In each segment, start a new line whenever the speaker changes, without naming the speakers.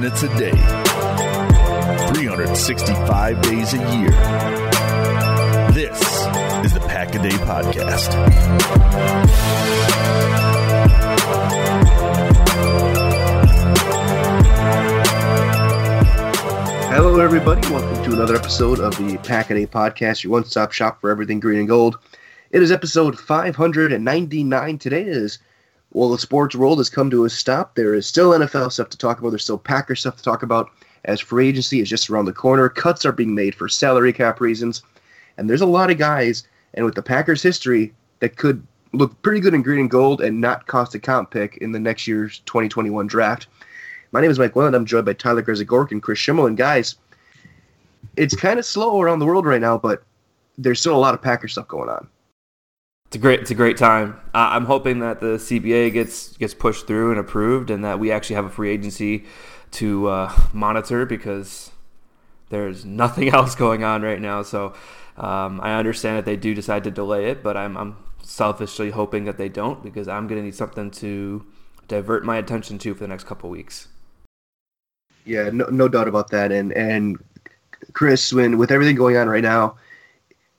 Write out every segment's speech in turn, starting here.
minutes a day, 365 days a year. This is the Pack a Day Podcast.
Hello, everybody. Welcome to another episode of the Pack a Day Podcast, your one stop shop for everything green and gold. It is episode 599. Today is, well, the sports world has come to a stop. There is still NFL stuff to talk about. There's still Packer stuff to talk about as free agency is just around the corner. Cuts are being made for salary cap reasons. And there's a lot of guys, and with the Packers' history, that could look pretty good in green and gold and not cost a comp pick in the next year's 2021 draft. My name is Mike Welland. I'm joined by Tyler Grezagork and Kris Schimmel. And guys, it's kind of slow around the world right now, but there's still a lot of Packer stuff going on.
It's a great, it's a great time. I'm hoping that the CBA gets gets pushed through and approved, and that we actually have a free agency to uh, monitor because there's nothing else going on right now. So um, I understand that they do decide to delay it, but I'm, I'm selfishly hoping that they don't because I'm going to need something to divert my attention to for the next couple weeks.
Yeah, no, no doubt about that. And and Kris, when with everything going on right now,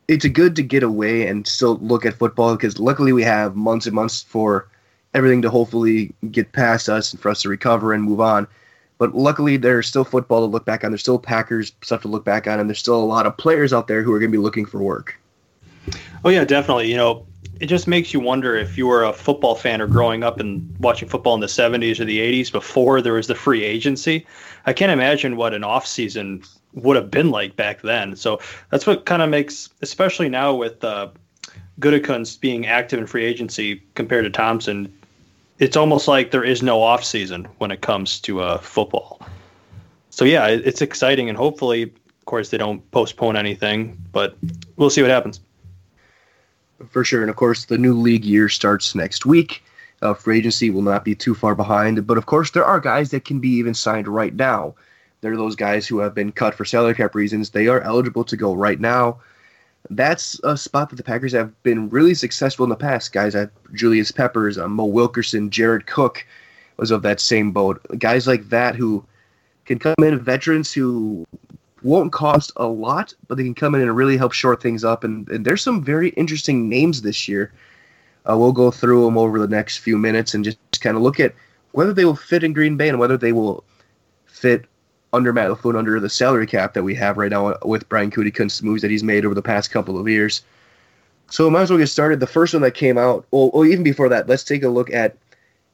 it's good to get away and still look at football because luckily we have months and months for everything to hopefully get past us and for us to recover and move on. But luckily, there's still football to look back on. There's still Packers stuff to look back on, and there's still a lot of players out there who are going to be looking for work.
Oh yeah, definitely. You know, it just makes you wonder if you were a football fan or growing up and watching football in the 70s or the 80s before there was the free agency. I can't imagine what an off season would have been like back then. So that's what kind of makes, especially now with uh, Gutekunst being active in free agency compared to Thompson, it's almost like there is no off season when it comes to uh, football. So yeah, it, it's exciting, and hopefully, of course, they don't postpone anything, but we'll see what happens.
For sure, and of course, the new league year starts next week. Uh, free agency will not be too far behind, but of course, there are guys that can be even signed right now. There are those guys who have been cut for salary cap reasons. They are eligible to go right now. That's a spot that the Packers have been really successful in the past. Guys like Julius Peppers, uh, Mo Wilkerson, Jared Cook was of that same boat. Guys like that who can come in, veterans who won't cost a lot, but they can come in and really help short things up. And, and there's some very interesting names this year. Uh, we'll go through them over the next few minutes and just kind of look at whether they will fit in Green Bay and whether they will fit under Matt LaFleur, under the salary cap that we have right now with Brian Gutekunst's moves that he's made over the past couple of years. So might as well get started. The first one that came out, or, or even before that, let's take a look at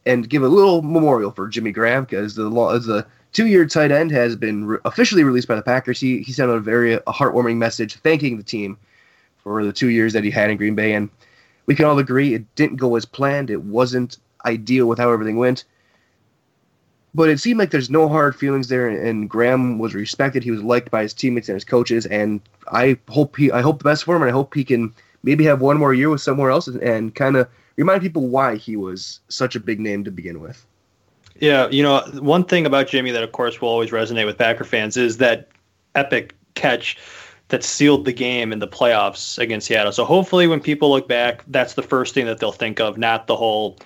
and give a little memorial for Jimmy Graham because the the two-year tight end has been re- officially released by the Packers. He he sent out a very a heartwarming message thanking the team for the two years that he had in Green Bay, and we can all agree it didn't go as planned. It wasn't ideal with how everything went but it seemed like there's no hard feelings there, and Graham was respected. He was liked by his teammates and his coaches, and I hope he, I hope the best for him, and I hope he can maybe have one more year with somewhere else and, and kind of remind people why he was such a big name to begin with.
Yeah, you know, one thing about Jimmy that, of course, will always resonate with Packer fans is that epic catch that sealed the game in the playoffs against Seattle. So hopefully, when people look back, that's the first thing that they'll think of, not the whole.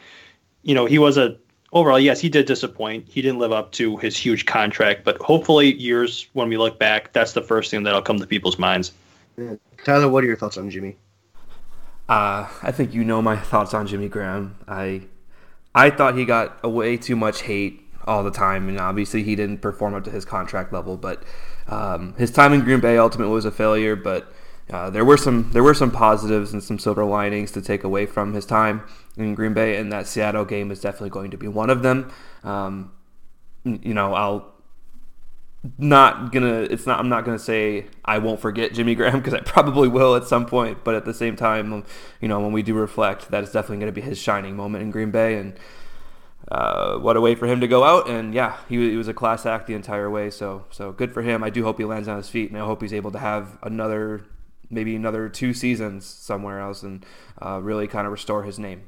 You know, he was a overall, yes, he did disappoint. He didn't live up to his huge contract, but hopefully, years when we look back, that's the first thing that'll come to people's minds.
Yeah. Tyler, what are your thoughts on Jimmy?
Uh, I think you know my thoughts on Jimmy Graham. I I thought he got way too much hate all the time, and obviously he didn't perform up to his contract level. But um, his time in Green Bay ultimately was a failure. But uh, there were some there were some positives and some silver linings to take away from his time in Green Bay, and that Seattle game is definitely going to be one of them. Um, you know, I'll not gonna. It's not. I'm not gonna say I won't forget Jimmy Graham because I probably will at some point. But at the same time, you know, when we do reflect, that is definitely going to be his shining moment in Green Bay, and uh, what a way for him to go out. And yeah, he, he was a class act the entire way. So so good for him. I do hope he lands on his feet, and I hope he's able to have another maybe another two seasons somewhere else and uh, really kind of restore his name.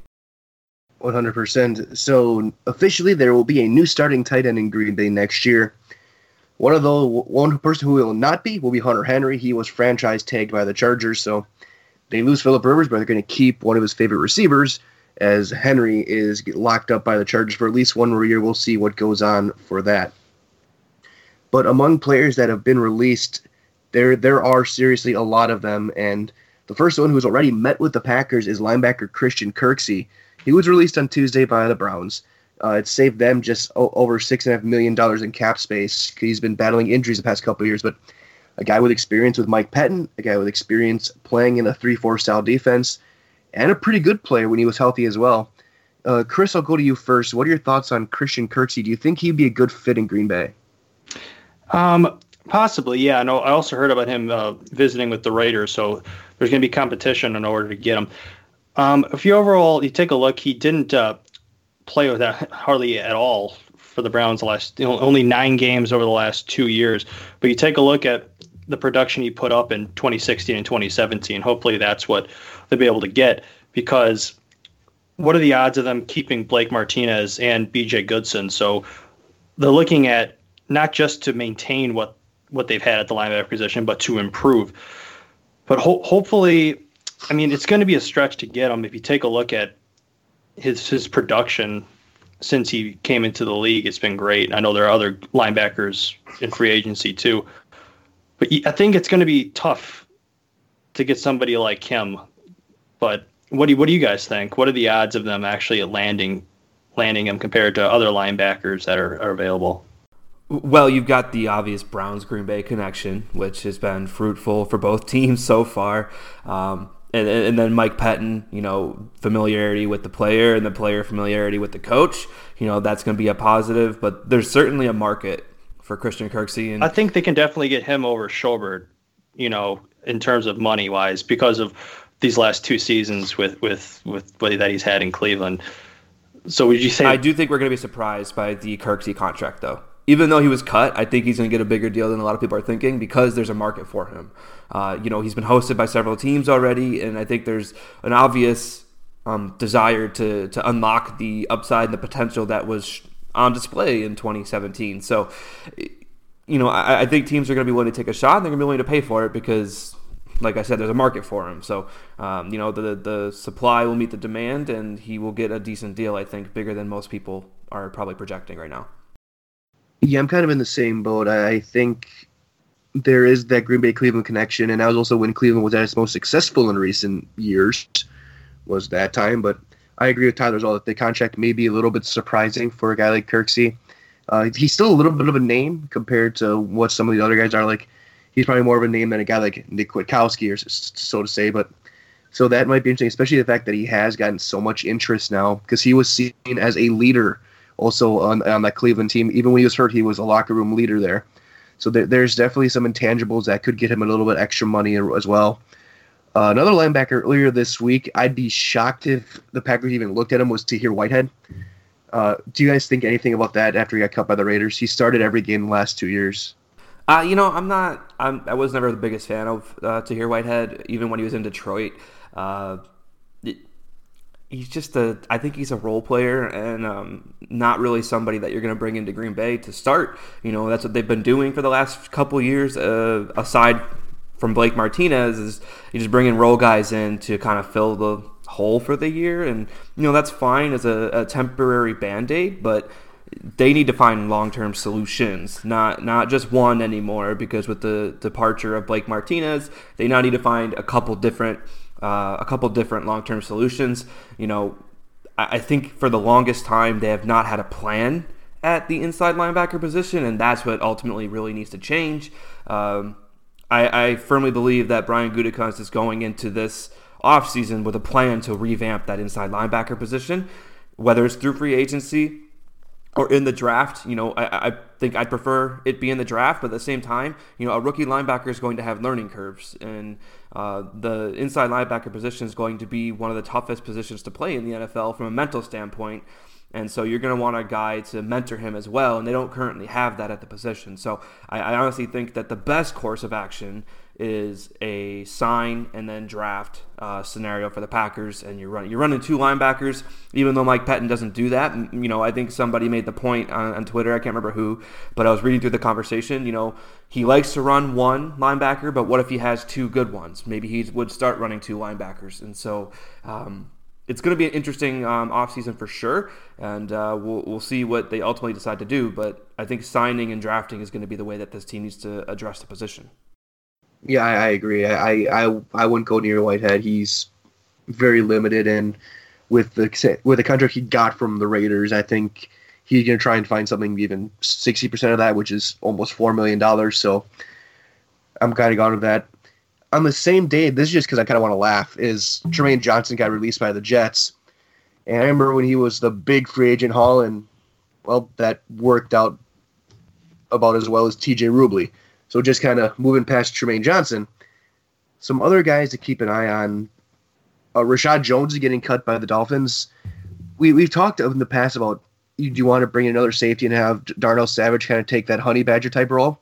100%. So officially, there will be a new starting tight end in Green Bay next year. One of the one person who will not be will be Hunter Henry. He was franchise tagged by the Chargers, so they lose Philip Rivers, but they're going to keep one of his favorite receivers as Henry is locked up by the Chargers for at least one more year. We'll see what goes on for that. But among players that have been released, there there are seriously a lot of them. And the first one who's already met with the Packers is linebacker Christian Kirksey. He was released on Tuesday by the Browns. Uh, it saved them just o- over six and a half million dollars in cap space. He's been battling injuries the past couple years, but a guy with experience with Mike Pettine, a guy with experience playing in a three-four style defense, and a pretty good player when he was healthy as well. Uh, Kris, I'll go to you first. What are your thoughts on Christian Kirksey? Do you think he'd be a good fit in Green Bay?
Um, possibly, yeah. No, I also heard about him uh, visiting with the Raiders, so there's going to be competition in order to get him. Um, if you overall you take a look, he didn't uh, play with that hardly at all for the Browns the last you know, only nine games over the last two years. But you take a look at the production he put up in 2016 and 2017. Hopefully, that's what they'll be able to get because what are the odds of them keeping Blake Martinez and BJ Goodson? So they're looking at not just to maintain what what they've had at the linebacker position, but to improve. But ho- hopefully, I mean, it's going to be a stretch to get him. If you take a look at his his production since he came into the league, it's been great. I know there are other linebackers in free agency too, but I think it's going to be tough to get somebody like him. But what do you, what do you guys think? What are the odds of them actually landing landing him compared to other linebackers that are, are available?
Well, you've got the obvious Browns Green Bay connection, which has been fruitful for both teams so far. Um, and, and then Mike Pettine, you know, familiarity with the player and the player familiarity with the coach. You know, that's going to be a positive, but there's certainly a market for Christian Kirksey. And
I think they can definitely get him over Schobert, you know, in terms of money wise, because of these last two seasons with with with that he's had in Cleveland. So would you say?
I do think we're going to be surprised by the Kirksey contract, though. Even though he was cut, I think he's going to get a bigger deal than a lot of people are thinking because there's a market for him. Uh, you know, he's been hosted by several teams already, and I think there's an obvious um, desire to to unlock the upside and the potential that was on display in 2017. So, you know, I, I think teams are going to be willing to take a shot. And they're going to be willing to pay for it because like I said, there's a market for him. So, um, you know, the the supply will meet the demand, and he will get a decent deal. I think bigger than most people are probably projecting right now.
Yeah, I'm kind of in the same boat. I think there is that Green Bay Cleveland connection, and that was also when Cleveland was at its most successful in recent years. Was that time? But I agree with Tyler as well that the contract may be a little bit surprising for a guy like Kirksey. Uh, he's still a little bit of a name compared to what some of the other guys are. Like he's probably more of a name than a guy like Nick Kwiatkowski, or so to say. But so that might be interesting, especially the fact that he has gotten so much interest now because he was seen as a leader also on, on that Cleveland team. Even when he was hurt, he was a locker room leader there. So there, there's definitely some intangibles that could get him a little bit extra money as well. Uh, another linebacker earlier this week, I'd be shocked if the Packers even looked at him, was Tahir Whitehead. Uh, do you guys think anything about that after he got cut by the Raiders? He started every game the last two years.
Uh, you know, I'm not. I'm, I was never the biggest fan of uh, Tahir Whitehead, even when he was in Detroit. Uh, he's just a. I think he's a role player and um, not really somebody that you're going to bring into Green Bay to start. You know, that's what they've been doing for the last couple years. Uh, aside from Blake Martinez, is you just bringing role guys in to kind of fill the hole for the year, and you know that's fine as a, a temporary band aid, but they need to find long-term solutions, not not just one anymore. Because with the departure of Blake Martinez, they now need to find a couple different uh, a couple different long-term solutions. You know, I, I think for the longest time they have not had a plan at the inside linebacker position, and that's what ultimately really needs to change. Um, I, I, firmly believe that Brian Gutekunst is going into this offseason with a plan to revamp that inside linebacker position, whether it's through free agency or in the draft. You know, I, I think I'd prefer it be in the draft, but at the same time, you know, a rookie linebacker is going to have learning curves, and uh, the inside linebacker position is going to be one of the toughest positions to play in the NFL from a mental standpoint. And so you're going to want a guy to mentor him as well, and they don't currently have that at the position. So I, I honestly think that the best course of action is a sign and then draft uh, scenario for the Packers, and you're running you're running two linebackers. Even though Mike Pettine doesn't do that, you know I think somebody made the point on, on, Twitter. I can't remember who, but I was reading through the conversation. You know he likes to run one linebacker, but what if he has two good ones? Maybe he would start running two linebackers, and so. Um, it's going to be an interesting um, offseason for sure, and uh, we'll we'll see what they ultimately decide to do. But I think signing and drafting is going to be the way that this team needs to address the position.
Yeah, I, I agree. I, I I wouldn't go near Whitehead. He's very limited, and with the with the contract he got from the Raiders, I think he's going to try and find something even sixty percent of that, which is almost four million dollars. So I'm kind of gone with that on the same day, this is just because I kind of want to laugh, is Trumaine Johnson got released by the Jets. And I remember when he was the big free agent haul, and, well, that worked out about as well as TJ Rubley. So just kind of moving past Trumaine Johnson, some other guys to keep an eye on. Uh, Reshad Jones is getting cut by the Dolphins. We, we've talked in the past about do you want to bring in another safety and have Darnell Savage kind of take that honey badger type role?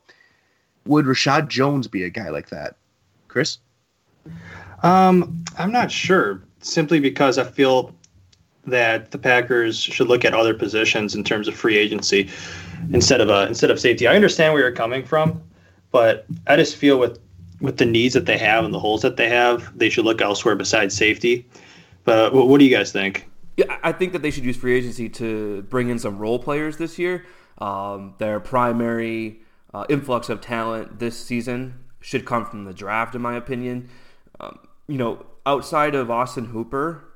Would Reshad Jones be a guy like that? Kris?
Um, I'm not sure. Simply because I feel that the Packers should look at other positions in terms of free agency instead of a instead of safety. I understand where you're coming from, but I just feel with with the needs that they have and the holes that they have, they should look elsewhere besides safety. But what, do you guys think?
Yeah, I think that they should use free agency to bring in some role players this year. Um, their primary uh, influx of talent this season should come from the draft, in my opinion. Um, you know, outside of Austin Hooper,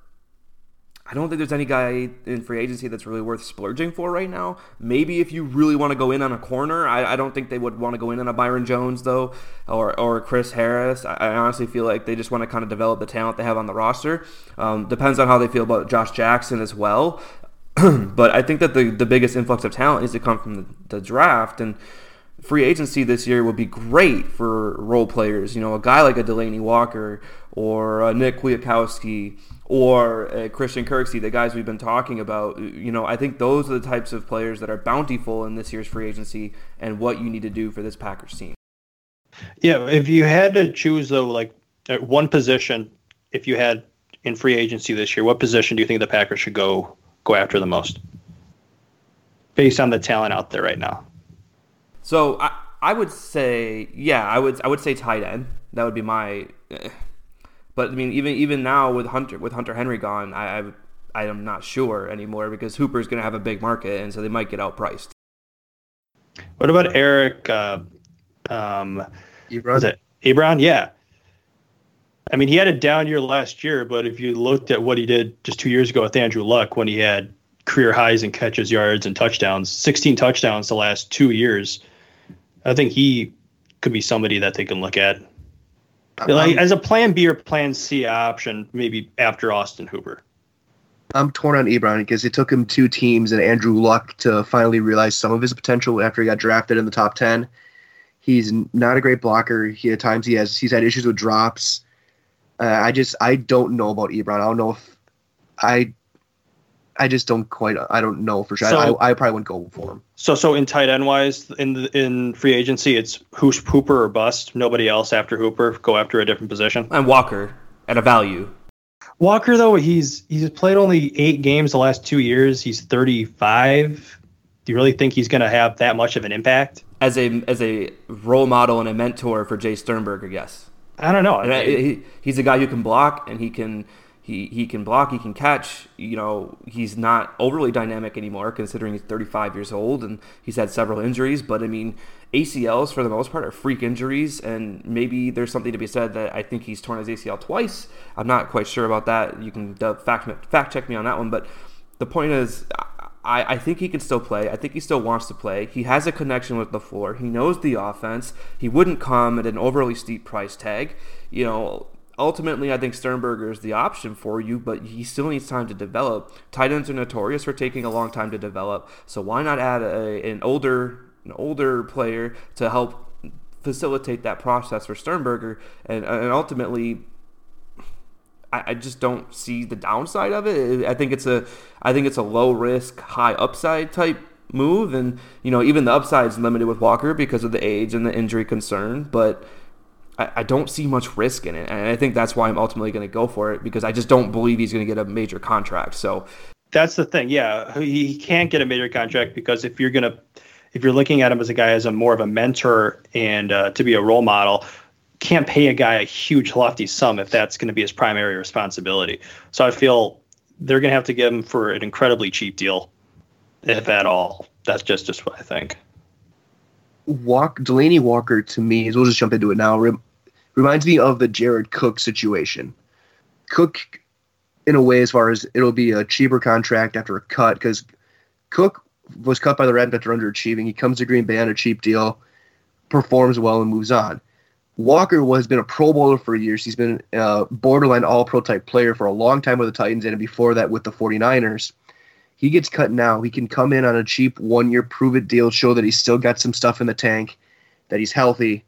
I don't think there's any guy in free agency that's really worth splurging for right now. Maybe if you really want to go in on a corner, I, I don't think they would want to go in on a Byron Jones though, or or Chris Harris. I, I, honestly feel like they just want to kind of develop the talent they have on the roster. Um, depends on how they feel about Josh Jackson as well. but I think that the the biggest influx of talent needs to come from the, the draft and free agency this year would be great for role players. You know, a guy like a Delanie Walker or a Nick Kwiatkowski or a Christian Kirksey, the guys we've been talking about. You know, I think those are the types of players that are bountiful in this year's free agency and what you need to do for this Packers team.
Yeah, if you had to choose though, like uh, one position, if you had in free agency this year, what position do you think the Packers should go go after the most, based on the talent out there right now?
So I, I would say, yeah, I would I would say tight end. That would be my. Uh, But I mean, even even now with Hunter with Hunter Henry gone, I I, I am not sure anymore because Hooper's going to have a big market, and so they might get outpriced.
What about Eric? Uh, um, Ebron? it Ebron? Yeah. I mean, he had a down year last year, but if you looked at what he did just two years ago with Andrew Luck, when he had career highs in catches, yards, and touchdowns, 16 touchdowns the last two years, I think he could be somebody that they can look at. Like as a plan B or plan C option, maybe after Austin Hooper.
I'm torn on Ebron because it took him two teams and Andrew Luck to finally realize some of his potential after he got drafted in the top ten. He's not a great blocker. He at times he has he's had issues with drops. Uh, I just I don't know about Ebron. I don't know if I I just don't quite. I don't know for sure. So, I, I, probably wouldn't go for him.
So, so in tight end wise, in the, in free agency, it's Hooper or bust. Nobody else after Hooper. Go after a different position.
And Walker at a value.
Walker though, he's he's played only eight games the last two years. He's thirty five. Do you really think he's going to have that much of an impact?
As a as a role model and a mentor for Jace Sternberger, yes.
I don't know. I
mean, he, he's a guy who can block and he can he, he can block, he can catch. You know, he's not overly dynamic anymore considering he's 35 years old and he's had several injuries. But I mean, ACLs for the most part are freak injuries, and maybe there's something to be said that I think he's torn his ACL twice. I'm not quite sure about that. You can fact fact check me on that one, but the point is. I, I think he can still play. I think he still wants to play. He has a connection with LaFleur. He knows the offense. He wouldn't come at an overly steep price tag. You know, ultimately, I think Sternberger is the option for you, but he still needs time to develop. Tight ends are notorious for taking a long time to develop, so why not add a, an older an older player to help facilitate that process for Sternberger and, and ultimately I, I just don't see the downside of it. I think it's a I think it's a low risk, high upside type move and you know even the upside is limited with Walker because of the age and the injury concern, but I, I don't see much risk in it, and I think that's why I'm ultimately going to go for it because I just don't believe he's going to get a major contract. So
that's the thing. Yeah, he can't get a major contract because if you're going to if you're looking at him as a guy as a more of a mentor and uh, to be a role model, can't pay a guy a huge lofty sum if that's going to be his primary responsibility. So I feel they're going to have to give him for an incredibly cheap deal, if at all. That's just just what I think.
Walk Delanie Walker to me, we'll just jump into it now. Rem, reminds me of the Jared Cook situation. Cook, in a way, as far as it'll be a cheaper contract after a cut, because Cook was cut by the Rams after underachieving. He comes to Green Bay on a cheap deal, performs well, and moves on. Walker has been a Pro Bowler for years. He's been a borderline All Pro type player for a long time with the Titans, and before that with the 49ers. He gets cut now. He can come in on a cheap one year prove it deal, show that he's still got some stuff in the tank, that he's healthy.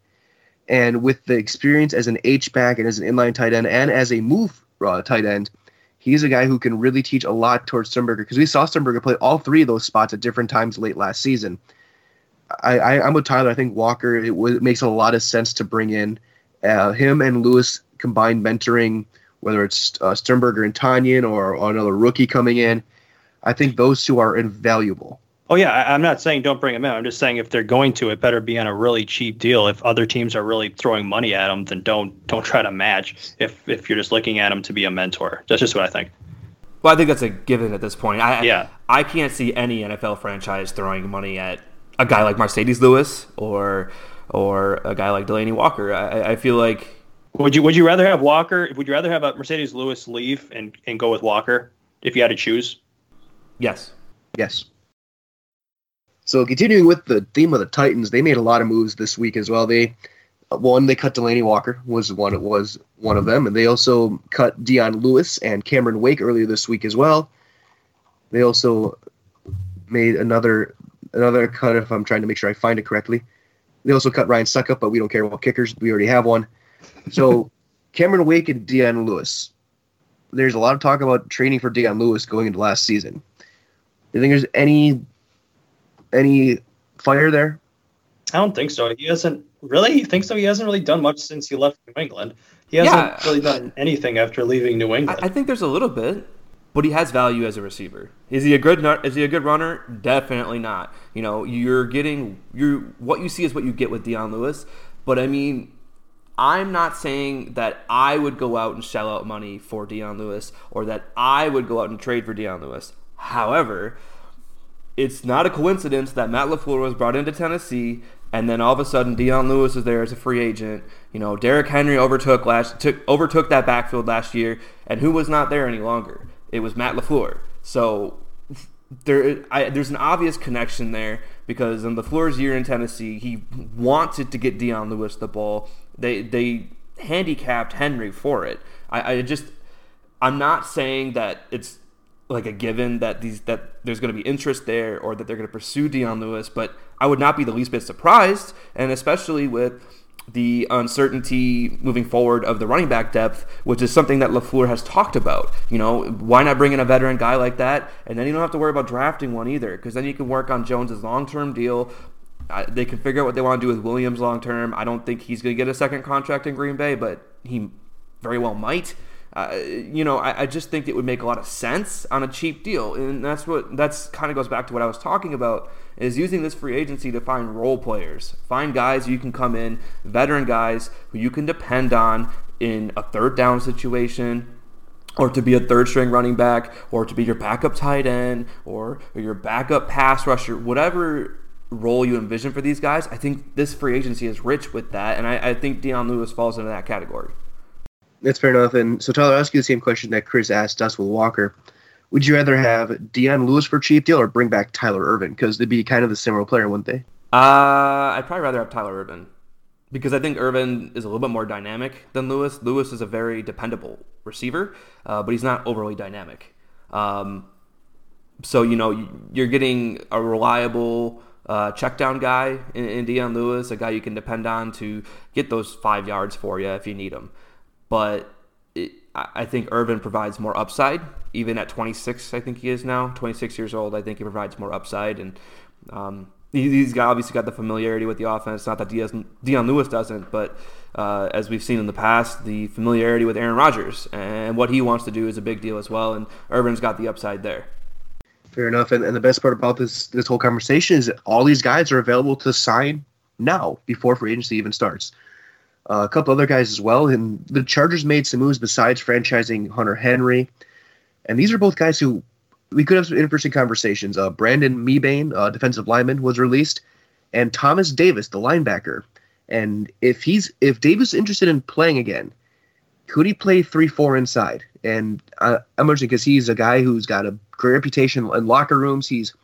And with the experience as an H back and as an inline tight end and as a move uh, tight end, he's a guy who can really teach a lot towards Sternberger because we saw Sternberger play all three of those spots at different times late last season. I, I, am with Tyler. I think Walker, it, w- it makes a lot of sense to bring in uh, him and Lewis combined mentoring, whether it's uh, Sternberger and Tonyan or, or another rookie coming in. I think those two are invaluable.
Oh yeah, I, am not saying don't bring him in. I'm just saying if they're going to, it better be on a really cheap deal. If other teams are really throwing money at him, then don't don't try to match. If if you're just looking at him to be a mentor, that's just what I think.
Well, I think that's a given at this point. I,
yeah,
I, I can't see any NFL franchise throwing money at a guy like Marcedes Lewis or or a guy like Delanie Walker. I, I feel like.
Would you Would you rather have Walker? Would you rather have a Marcedes Lewis leave and and go with Walker if you had to choose?
Yes.
Yes. So continuing with the theme of the Titans, they made a lot of moves this week as well. They one they cut Delanie Walker was one it was one of them, and they also cut Dion Lewis and Cameron Wake earlier this week as well. They also made another another cut if I'm trying to make sure I find it correctly. They also cut Ryan Succop, but we don't care about kickers. We already have one. So Cameron Wake and Dion Lewis. There's a lot of talk about training for Dion Lewis going into last season. Do you think there's any any fire there?
I don't think so. He hasn't really. You think so? He hasn't really done much since he left New England. He hasn't yeah. really done anything after leaving New England.
I, I, think there's a little bit, but he has value as a receiver. Is he a good is he a good runner? Definitely not. You know, you're getting you what you see is what you get with Dion Lewis. But I mean, I'm not saying that I would go out and shell out money for Dion Lewis or that I would go out and trade for Dion Lewis. However, it's not a coincidence that Matt LaFleur was brought into Tennessee and then all of a sudden Dion Lewis is there as a free agent. You know, Derrick Henry overtook last took overtook that backfield last year, and who was not there any longer? It was Matt LaFleur. So there, I, there's an obvious connection there because in LaFleur's year in Tennessee, he wanted to get Dion Lewis the ball. They they handicapped Henry for it. I, I just I'm not saying that it's like a given that these that there's going to be interest there or that they're going to pursue Dion Lewis, but I would not be the least bit surprised, and especially with the uncertainty moving forward of the running back depth, which is something that LaFleur has talked about. You know, why not bring in a veteran guy like that, and then you don't have to worry about drafting one either, because then you can work on Jones's long-term deal. Uh, they can figure out what they want to do with Williams long term. I don't think he's going to get a second contract in Green Bay, but he very well might. You know, I, I, just think it would make a lot of sense on a cheap deal, and that's what that's kind of goes back to what I was talking about is using this free agency to find role players, find guys you can come in, veteran guys who you can depend on in a third down situation, or to be a third string running back, or to be your backup tight end, or, or your backup pass rusher, whatever role you envision for these guys. I think this free agency is rich with that, and I, I think Dion Lewis falls into that category.
That's fair enough. And so, Tyler, I'll ask you the same question that Kris asked us with Walker. Would you rather have Dion Lewis for cheap deal or bring back Tyler Ervin? Because they'd be kind of the similar player, wouldn't they?
Uh, I'd probably rather have Tyler Ervin because I think Ervin is a little bit more dynamic than Lewis. Lewis is a very dependable receiver, uh, but he's not overly dynamic. Um, so you know you're getting a reliable uh, check down guy in, in Dion Lewis, a guy you can depend on to get those five yards for you if you need them but it, I think Ervin provides more upside, even at 26. I think he is now 26 years old. I think he provides more upside, and um, he's got, obviously got the familiarity with the offense. Not that Dion, Dion Lewis doesn't, but uh, as we've seen in the past, the familiarity with Aaron Rodgers and what he wants to do is a big deal as well. And Ervin's got the upside there.
Fair enough. And, and the best part about this this whole conversation is all these guys are available to sign now before free agency even starts. Uh, a couple other guys as well. And the Chargers made some moves besides franchising Hunter Henry. And these are both guys who we could have some interesting conversations. Uh, Brandon Mebane, uh, defensive lineman, was released, and Thomas Davis, the linebacker. And if he's if Davis is interested in playing again, could he play three four inside? And uh, I'm interested because he's a guy who's got a great reputation in locker rooms. He's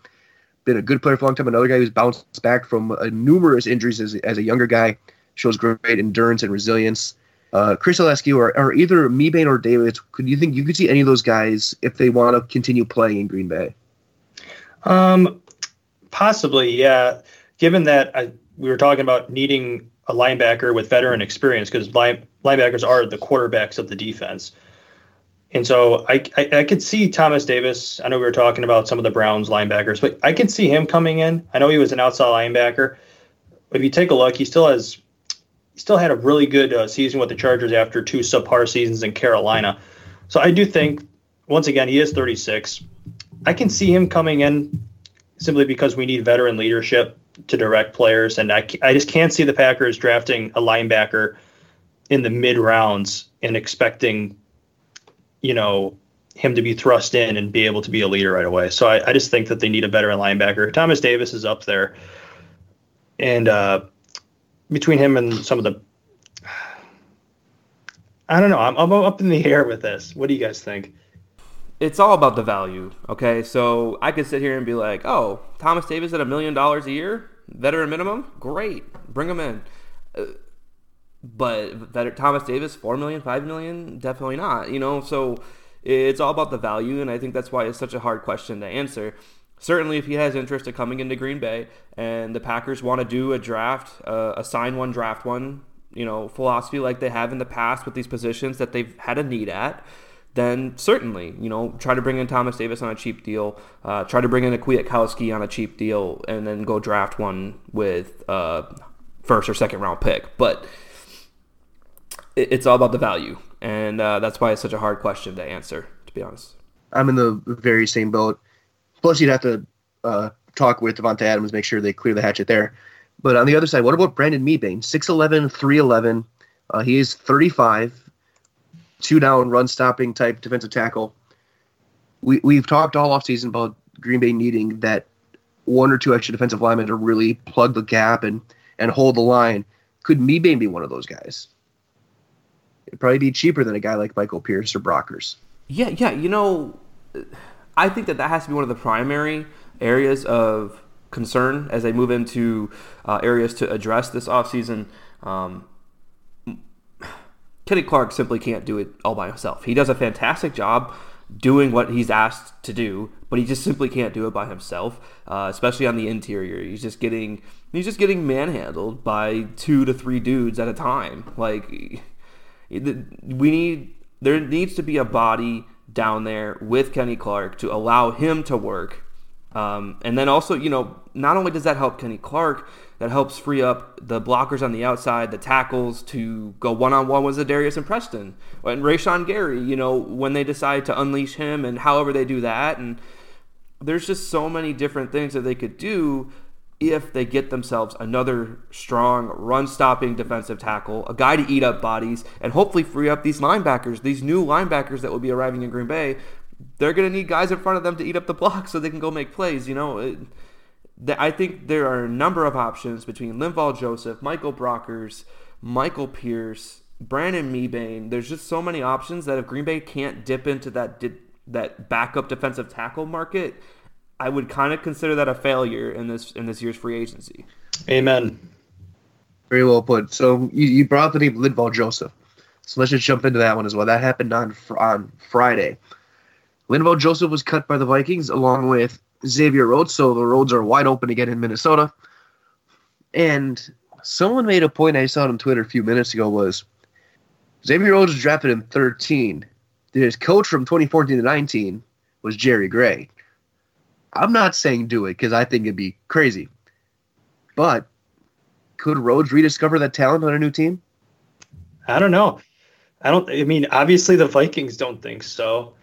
been a good player for a long time. Another guy who's bounced back from uh, numerous injuries as, as a younger guy, shows great endurance and resilience. Uh, Kris, I'll ask you, or either Mebane or Davis, could you think you could see any of those guys if they want to continue playing in Green Bay?
Um, possibly, yeah. Given that I, we were talking about needing a linebacker with veteran experience, because line, linebackers are the quarterbacks of the defense. And so I, I, I could see Thomas Davis. I know we were talking about some of the Browns linebackers, but I can see him coming in. I know he was an outside linebacker. If you take a look, he still has still had a really good uh, season with the Chargers after two subpar seasons in Carolina. So I do think once again he is 36. I can see him coming in simply because we need veteran leadership to direct players, and I I just can't see the Packers drafting a linebacker in the mid rounds and expecting you know, him to be thrust in and be able to be a leader right away. So I, I just think that they need a veteran linebacker. Thomas Davis is up there. And uh, between him and some of the, I don't know. I'm, I'm up in the air with this. What do you guys think?
It's all about the value. Okay, so I could sit here and be like, "Oh, Thomas Davis at a million dollars a year, veteran minimum, great, bring him in." Uh, but that Thomas Davis, four million, five million, definitely not. You know, so it's all about the value, and I think that's why it's such a hard question to answer. Certainly, if he has interest in coming into Green Bay, and the Packers want to do a draft, uh, a sign one, draft one, you know, philosophy like they have in the past with these positions that they've had a need at, then certainly, you know, try to bring in Thomas Davis on a cheap deal, uh, try to bring in a Kwiatkowski on a cheap deal, and then go draft one with uh, first or second round pick. But it's all about the value, and uh, that's why it's such a hard question to answer. To be honest,
I'm in the very same boat. Plus, you'd have to uh, talk with Davante Adams, make sure they clear the hatchet there. But on the other side, what about Brandon Mebane? 6'11", 311. Uh, he is 35, two down run stopping type defensive tackle. We we've talked all offseason about Green Bay needing that one or two extra defensive linemen to really plug the gap and and hold the line. Could Mebane be one of those guys? It'd probably be cheaper than a guy like Michael Pierce or Brockers.
Yeah, yeah. You know, I think that that has to be one of the primary areas of concern as they move into uh, areas to address this offseason. Um, Kenny Clark simply can't do it all by himself. He does a fantastic job doing what he's asked to do, but he just simply can't do it by himself, uh, especially on the interior. He's just getting he's just getting manhandled by two to three dudes at a time. Like we need there needs to be a body down there with Kenny Clark to allow him to work. Um, and then also, you know, not only does that help Kenny Clark, that helps free up the blockers on the outside, the tackles to go one on one with Za'Darius and Preston and Rashan Gary. You know, when they decide to unleash him and however they do that, and there's just so many different things that they could do if they get themselves another strong run stopping defensive tackle, a guy to eat up bodies, and hopefully free up these linebackers, these new linebackers that will be arriving in Green Bay. They're going to need guys in front of them to eat up the block so they can go make plays. You know, it, I think there are a number of options between Linval Joseph, Michael Brockers, Michael Pierce, Brandon Mebane. There's just so many options that if Green Bay can't dip into that that backup defensive tackle market, I would kind of consider that a failure in this in this year's free agency.
Amen.
Very well put. So you, you brought up the name Linval Joseph. So let's just jump into that one as well. That happened on on Friday. Linval Joseph was cut by the Vikings along with Xavier Rhodes, so the roads are wide open again in Minnesota. And someone made a point I saw on Twitter a few minutes ago was Xavier Rhodes was drafted in 13. His coach from 2014 to 19 was Jerry Gray. I'm not saying do it because I think it'd be crazy. But could Rhodes rediscover that talent on a new team?
I don't know. I don't. I mean, obviously the Vikings don't think so.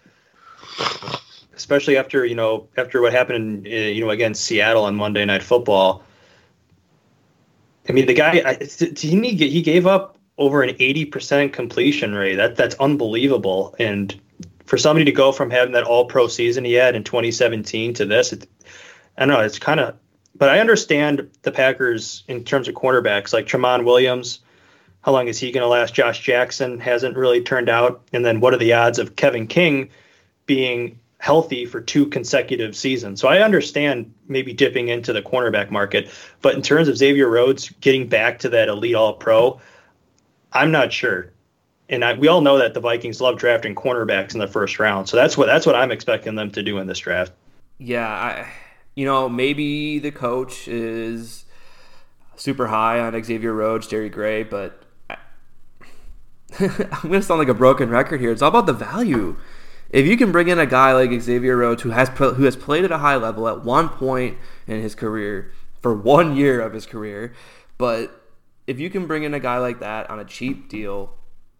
Especially after you know after what happened in, you know against Seattle on Monday Night Football. I mean, the guy he he gave up over an eighty percent completion rate. That that's unbelievable. And for somebody to go from having that All Pro season he had in 2017 to this, it, I don't know. It's kind of, but I understand the Packers in terms of cornerbacks like Tramon Williams. How long is he going to last? Josh Jackson hasn't really turned out, and then what are the odds of Kevin King being healthy for two consecutive seasons. So I understand maybe dipping into the cornerback market, but in terms of Xavier Rhodes getting back to that elite all pro, I'm not sure. And I, we all know that the Vikings love drafting cornerbacks in the first round. So that's what that's what I'm expecting them to do in this draft.
Yeah, I, you know, maybe the coach is super high on Xavier Rhodes, Jerry Gray, but I, I'm going to sound like a broken record here. It's all about the value if you can bring in a guy like Xavier Rhodes who has who has played at a high level at one point in his career for one year of his career, but if you can bring in a guy like that on a cheap deal,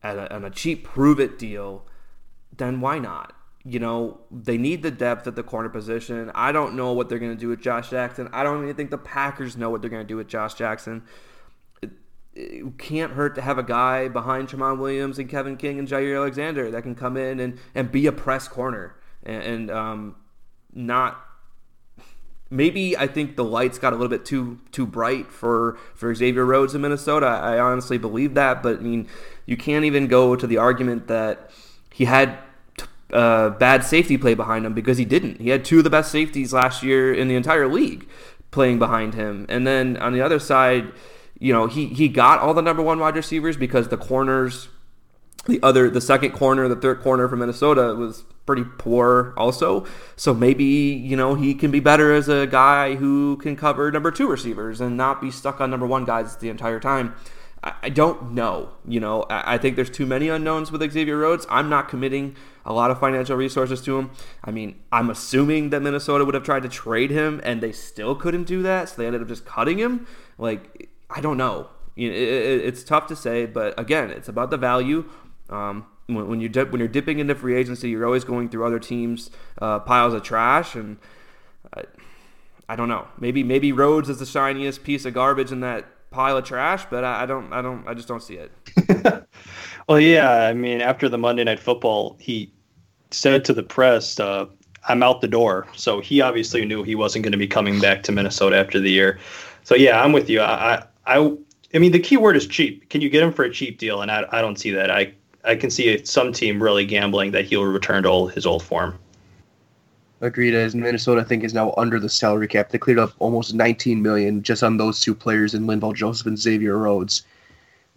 at a, on a cheap prove it deal, then why not? You know, they need the depth at the corner position. I don't know what they're going to do with Josh Jackson. I don't even think the Packers know what they're going to do with Josh Jackson it can't hurt to have a guy behind Tramon Williams and Kevin King and Jaire Alexander that can come in and, and be a press corner and, and um, not maybe I think the lights got a little bit too too bright for for Xavier Rhodes in Minnesota. I honestly believe that, but I mean, you can't even go to the argument that he had uh, bad safety play behind him because he didn't. He had two of the best safeties last year in the entire league playing behind him, and then on the other side you know, he he got all the number one wide receivers because the corners, the other, the second corner, the third corner from Minnesota was pretty poor also. So maybe you know he can be better as a guy who can cover number two receivers and not be stuck on number one guys the entire time. I, don't know. You know, I, think there's too many unknowns with Xavier Rhodes. I'm not committing a lot of financial resources to him. I mean, I'm assuming that Minnesota would have tried to trade him and they still couldn't do that, so they ended up just cutting him. Like I don't know. It, it, it's tough to say, but again, it's about the value. Um, when, when you dip, when you're dipping into free agency, you're always going through other teams' uh, piles of trash, and I, I don't know. Maybe maybe Rhodes is the shiniest piece of garbage in that pile of trash, but I, I don't I don't I just don't see it.
well, yeah, I mean, after the Monday Night Football, he said to the press, uh, "I'm out the door." So he obviously knew he wasn't going to be coming back to Minnesota after the year. So yeah, I'm with you. I I I mean, the key word is cheap. Can you get him for a cheap deal? And I, I don't see that. I I can see some team really gambling that he'll return to old, his old form.
Agreed. As Minnesota, I think, is now under the salary cap. They cleared up almost 19 million just on those two players in Linval Joseph and Xavier Rhodes.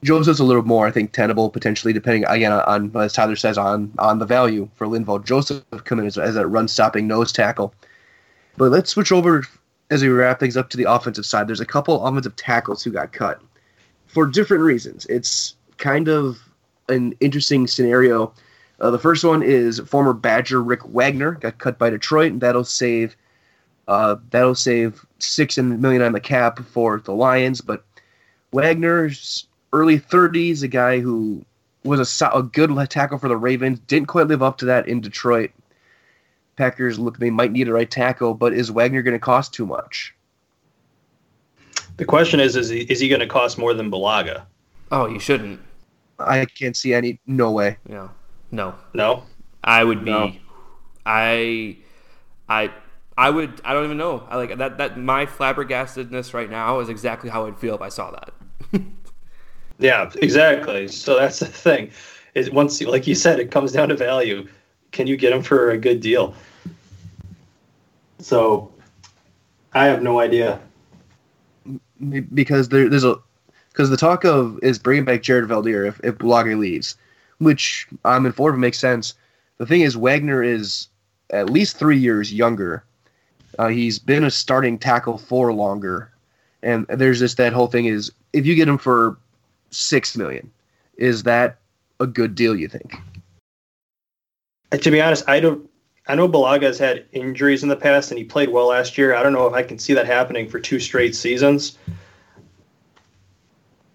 Joseph's a little more, I think, tenable potentially, depending again on, as Tyler says, on on the value for Linval Joseph coming as, as a run stopping nose tackle. But let's switch over as we wrap things up to the offensive side, there's a couple offensive tackles who got cut for different reasons. It's kind of an interesting scenario. Uh, the first one is former Badger Rick Wagner got cut by Detroit, and that'll save uh, that'll save six million on the cap for the Lions. But Wagner's early 30s, a guy who was a, a good tackle for the Ravens, didn't quite live up to that in Detroit. Packers look they might need a right tackle, but is Wagner going to cost too much?
The question is, is he, is he going to cost more than Bulaga?
Oh, you shouldn't.
I can't see any. No way.
Yeah. No.
No.
I would be. No. I. I. I would. I don't even know. I like that. That my flabbergastedness right now is exactly how I'd feel if I saw that.
yeah, exactly. So that's the thing. Is once, like you said, it comes down to value. Can you get him for a good deal? So I have no idea.
Because there, there's a because the talk of is bringing back Jared Veldheer if, if Bulaga leaves, which I'm informed makes sense. The thing is, Wagner is at least three years younger. Uh, he's been a starting tackle for longer, and there's just that whole thing is if you get him for six million, is that a good deal? You think?
To be honest, I don't I know Bulaga has had injuries in the past and he played well last year. I don't know if I can see that happening for two straight seasons.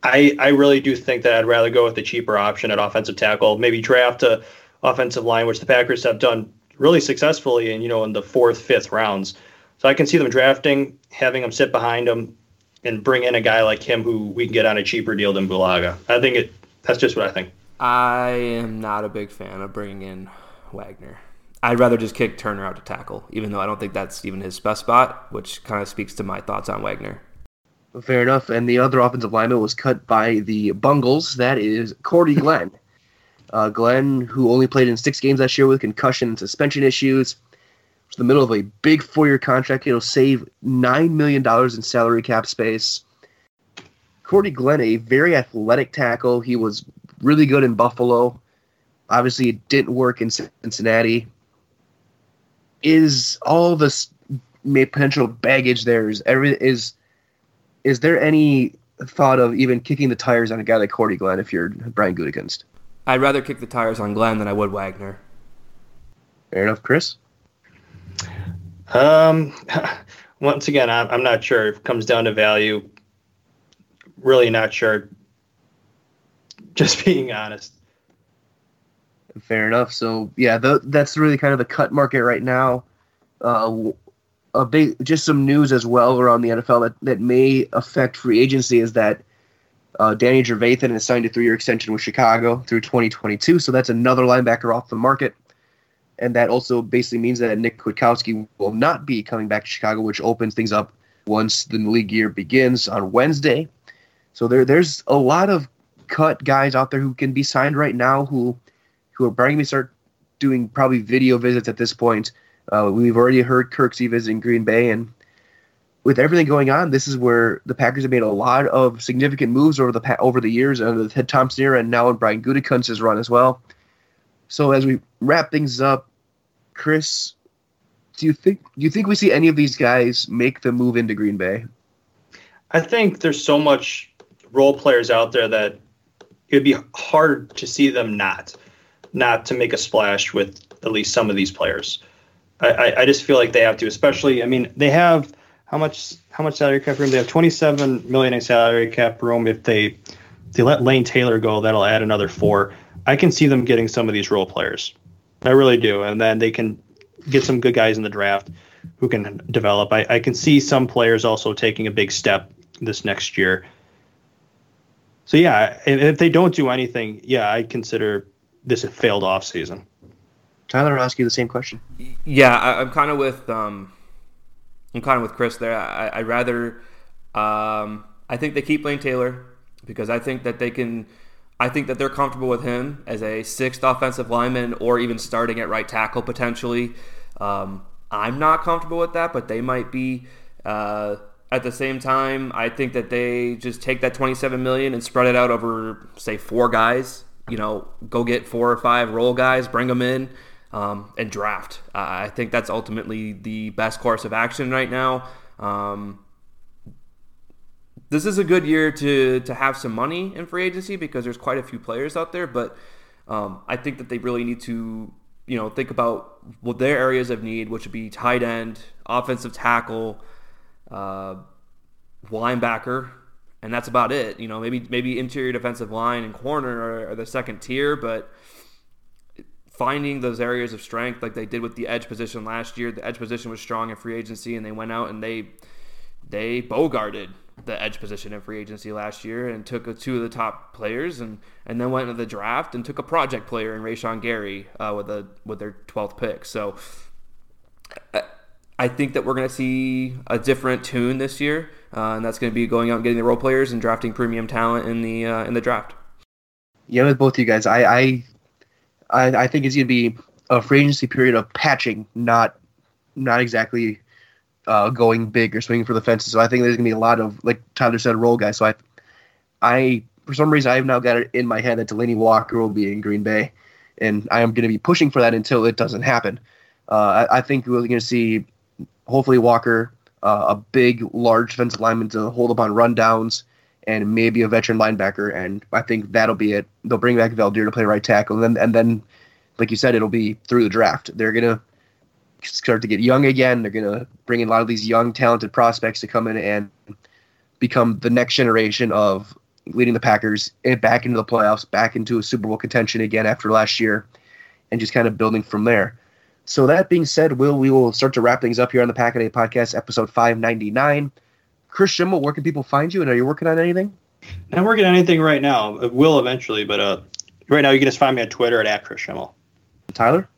I I really do think that I'd rather go with the cheaper option at offensive tackle. Maybe draft a offensive line, which the Packers have done really successfully in you know in the fourth, fifth rounds. So I can see them drafting, having him sit behind him, and bring in a guy like him who we can get on a cheaper deal than Bulaga. I think it. That's just what I think.
I am not a big fan of bringing in Wagner. I'd rather just kick Turner out to tackle, even though I don't think that's even his best spot, which kind of speaks to my thoughts on Wagner.
Fair enough. And the other offensive lineman was cut by the Bungles. That is Cordy Glenn. uh, Glenn, who only played in six games last year with concussion and suspension issues, was in the middle of a big four-year contract. It'll save nine million dollars in salary cap space. Cordy Glenn, a very athletic tackle. He was really good in Buffalo. Obviously, it didn't work in Cincinnati. Is all this potential baggage there? Is every is is there any thought of even kicking the tires on a guy like Cordy Glenn if you're Brian Gutekunst?
I'd rather kick the tires on Glenn than I would Wagner.
Fair enough, Kris.
Um, once again, I'm, I'm not sure. It comes down to value. Really not sure. Just being honest.
Fair enough. So yeah, the, that's really kind of the cut market right now. Uh, a big, just some news as well around the NFL that, that may affect free agency is that uh, Danny Trevathan has signed a three-year extension with Chicago through 2022. So that's another linebacker off the market and that also basically means that Nick Kwiatkoski will not be coming back to Chicago, which opens things up once the league year begins on Wednesday. So there, there's a lot of cut guys out there who can be signed right now who, who are probably going to start doing probably video visits at this point. Uh, we've already heard Kirksey visiting Green Bay, and with everything going on, this is where the Packers have made a lot of significant moves over the over the years under the Ted Thompson era, and now in Brian Gutekunst's run as well. So as we wrap things up, Kris, do you think do you think we see any of these guys make the move into Green Bay?
I think there's so much role players out there that it'd be hard to see them not not to make a splash with at least some of these players. I, I, just feel like they have to, especially. I mean, they have how much how much salary cap room? They have 27 million in salary cap room. If they they let Lane Taylor go, that'll add another four. I can see them getting some of these role players. I really do. And then they can get some good guys in the draft who can develop. I, I can see some players also taking a big step this next year. So yeah, if they don't do anything, yeah, I consider this a failed off season.
Tyler, I'll ask you the same question.
Yeah, I, am kind of with um, I'm kind of with Kris there. I, I rather um, I think they keep Lane Taylor because I think that they can I think that they're comfortable with him as a sixth offensive lineman or even starting at right tackle potentially. Um, I'm not comfortable with that, but they might be. Uh, at the same time, I think that they just take that 27 million and spread it out over, say, four guys. You know, go get four or five role guys, bring them in, um, and draft. Uh, I think that's ultimately the best course of action right now. Um, this is a good year to to have some money in free agency because there's quite a few players out there. But um, I think that they really need to you know think about what their areas of need, which would be tight end, offensive tackle, uh, linebacker, and that's about it. You know, maybe maybe interior defensive line and corner are, are the second tier, but finding those areas of strength like they did with the edge position last year. The edge position was strong in free agency, and they went out and they they bogarted the edge position in free agency last year and took a, two of the top players and, and then went into the draft and took a project player in Rashan Gary uh, with a with their 12th pick. So I, I think that we're going to see a different tune this year, uh, and that's going to be going out and getting the role players and drafting premium talent in the uh, in the draft.
Yeah, with both of you guys, I I I, I think it's going to be a free agency period of patching, not not exactly uh, going big or swinging for the fences. So I think there's gonna be a lot of like Tyler said, role guys. So I, I for some reason I've now got it in my head that Delanie Walker will be in Green Bay, and I am gonna be pushing for that until it doesn't happen. Uh, I, I, think we're gonna see hopefully Walker, uh, a big, large defensive lineman to hold up on rundowns, and maybe a veteran linebacker, and I think that'll be it. They'll bring back Veldheer to play right tackle, and then and then, like you said, it'll be through the draft. They're gonna start to get young again. They're going to bring in a lot of these young, talented prospects to come in and become the next generation of leading the Packers back into the playoffs, back into a Super Bowl contention again after last year, and just kind of building from there. So that being said, Will, we will start to wrap things up here on the Pack a Day Podcast, episode 599. Kris Schimmel, where can people find you, and are you working on anything?
Not working on anything right now. It will eventually, but uh, right now you can just find me on Twitter at, at Kris Schimmel.
Tyler?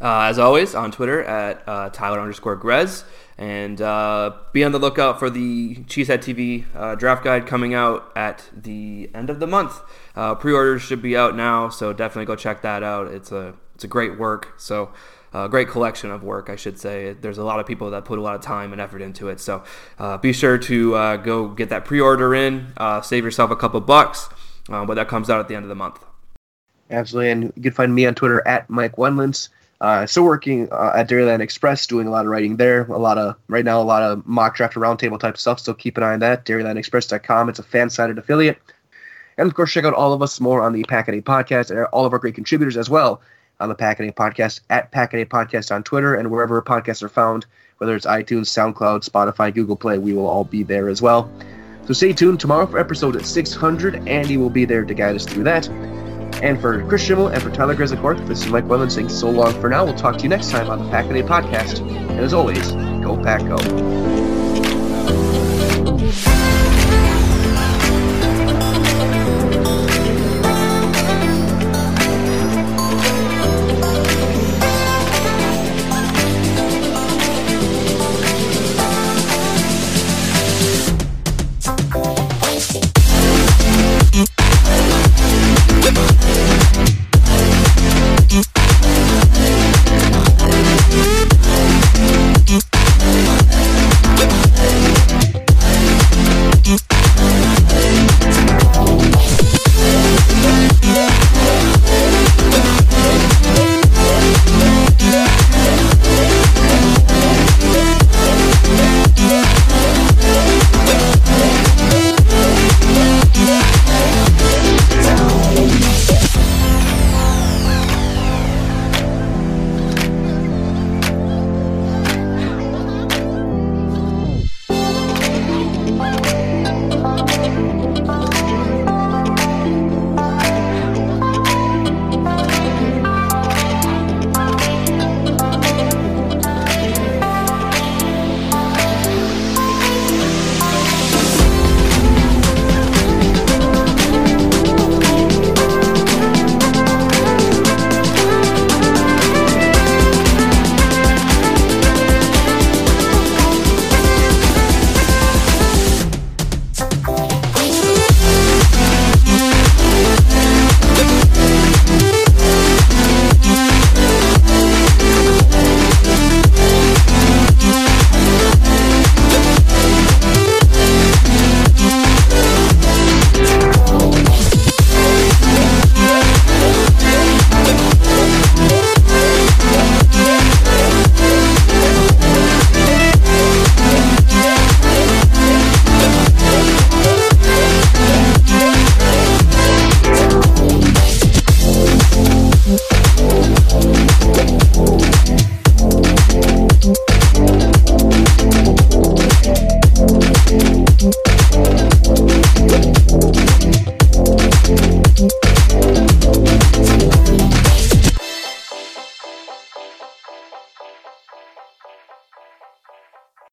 Uh, as always, on Twitter at uh, Tyler underscore Grez. And uh, be on the lookout for the Cheesehead TV uh, draft guide coming out at the end of the month. Uh, pre-orders should be out now, so definitely go check that out. It's a it's a great work. So a great collection of work, I should say. There's a lot of people that put a lot of time and effort into it. So uh, be sure to uh, go get that pre-order in. Uh, save yourself a couple bucks, uh, but that comes out at the end of the month.
Absolutely, and you can find me on Twitter at Mike Wendlands. Uh, still working uh, at Dairyland Express, doing a lot of writing there. A lot of right now, a lot of mock draft roundtable type stuff. So keep an eye on that. DairylandExpress.com. It's a FanSided affiliate, and of course, check out all of us more on the Pack A podcast and all of our great contributors as well on the Pack A podcast at Pack A podcast on Twitter and wherever podcasts are found, whether it's iTunes, SoundCloud, Spotify, Google Play. We will all be there as well. So stay tuned tomorrow for episode 600. Andy will be there to guide us through that. And for Kris Schimmel and for Tyler Grizzlicourt, this is Mike Wendland saying so long for now. We'll talk to you next time on the Pack a podcast. And as always, go Pack Go.